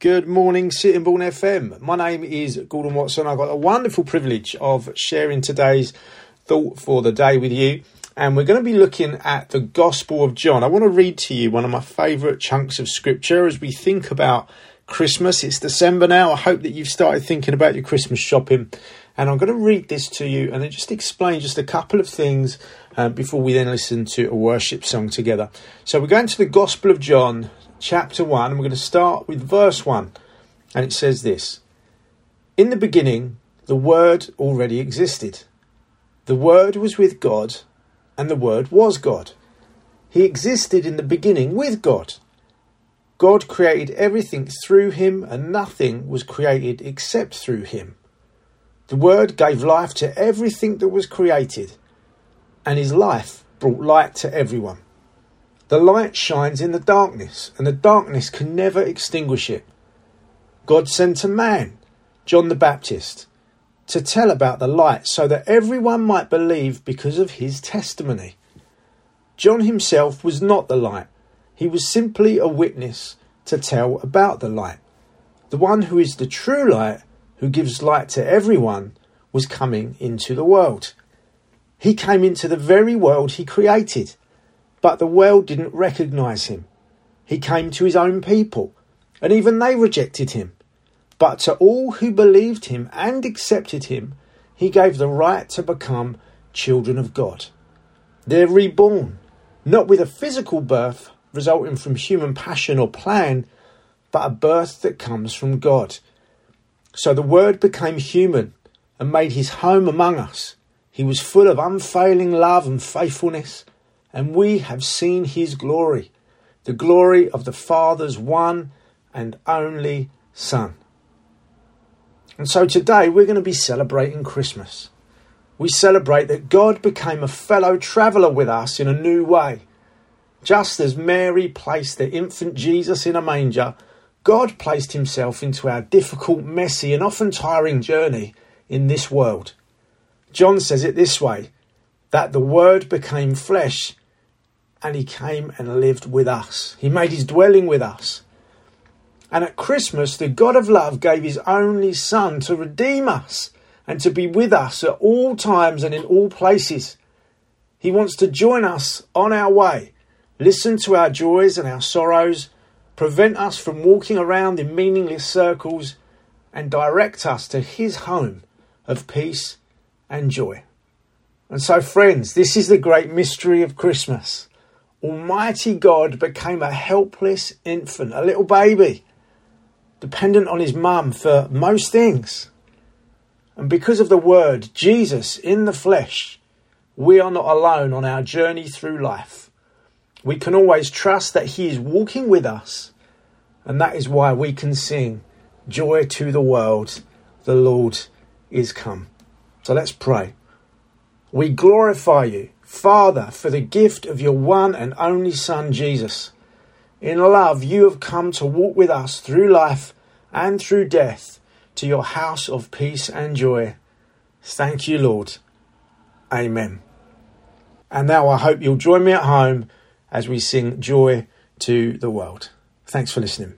Good morning, Sitting Sittingbourne FM. My name is Gordon Watson. I've got the wonderful privilege of sharing today's thought for the day with you. And we're going to be looking at the Gospel of John. I want to read to you one of my favourite chunks of scripture as we think about Christmas. It's December now. I hope that you've started thinking about your Christmas shopping. And I'm going to read this to you and then just explain just a couple of things uh, before we then listen to a worship song together. So we're going to the Gospel of John, chapter 1. And we're going to start with verse 1. And it says this In the beginning, the Word already existed. The Word was with God, and the Word was God. He existed in the beginning with God. God created everything through him, and nothing was created except through him. The Word gave life to everything that was created, and his life brought light to everyone. The light shines in the darkness, and the darkness can never extinguish it. God sent a man, John the Baptist, to tell about the light so that everyone might believe because of his testimony. John himself was not the light, he was simply a witness to tell about the light. The one who is the true light, who gives light to everyone, was coming into the world. He came into the very world he created but the world didn't recognize him. He came to his own people, and even they rejected him. But to all who believed him and accepted him, he gave the right to become children of God. They're reborn, not with a physical birth resulting from human passion or plan, but a birth that comes from God. So the Word became human and made his home among us. He was full of unfailing love and faithfulness and we have seen his glory, the glory of the Father's one and only Son. And so today we're going to be celebrating Christmas. We celebrate that God became a fellow traveller with us in a new way. Just as Mary placed the infant Jesus in a manger, God placed himself into our difficult, messy, and often tiring journey in this world. John says it this way that the Word became flesh and he came and lived with us. He made his dwelling with us. And at Christmas, the God of love gave his only Son to redeem us and to be with us at all times and in all places. He wants to join us on our way, listen to our joys and our sorrows, prevent us from walking around in meaningless circles, and direct us to his home of peace and joy. And so, friends, this is the great mystery of Christmas. Almighty God became a helpless infant, a little baby, dependent on his mum for most things. And because of the Word, Jesus in the flesh, we are not alone on our journey through life. We can always trust that He is walking with us, and that is why we can sing, Joy to the world, the Lord is come. So let's pray. We glorify you Father, for the gift of your one and only Son, Jesus. In love, you have come to walk with us through life and through death to your house of peace and joy. Thank you, Lord. Amen. And now I hope you'll join me at home as we sing Joy to the World. Thanks for listening.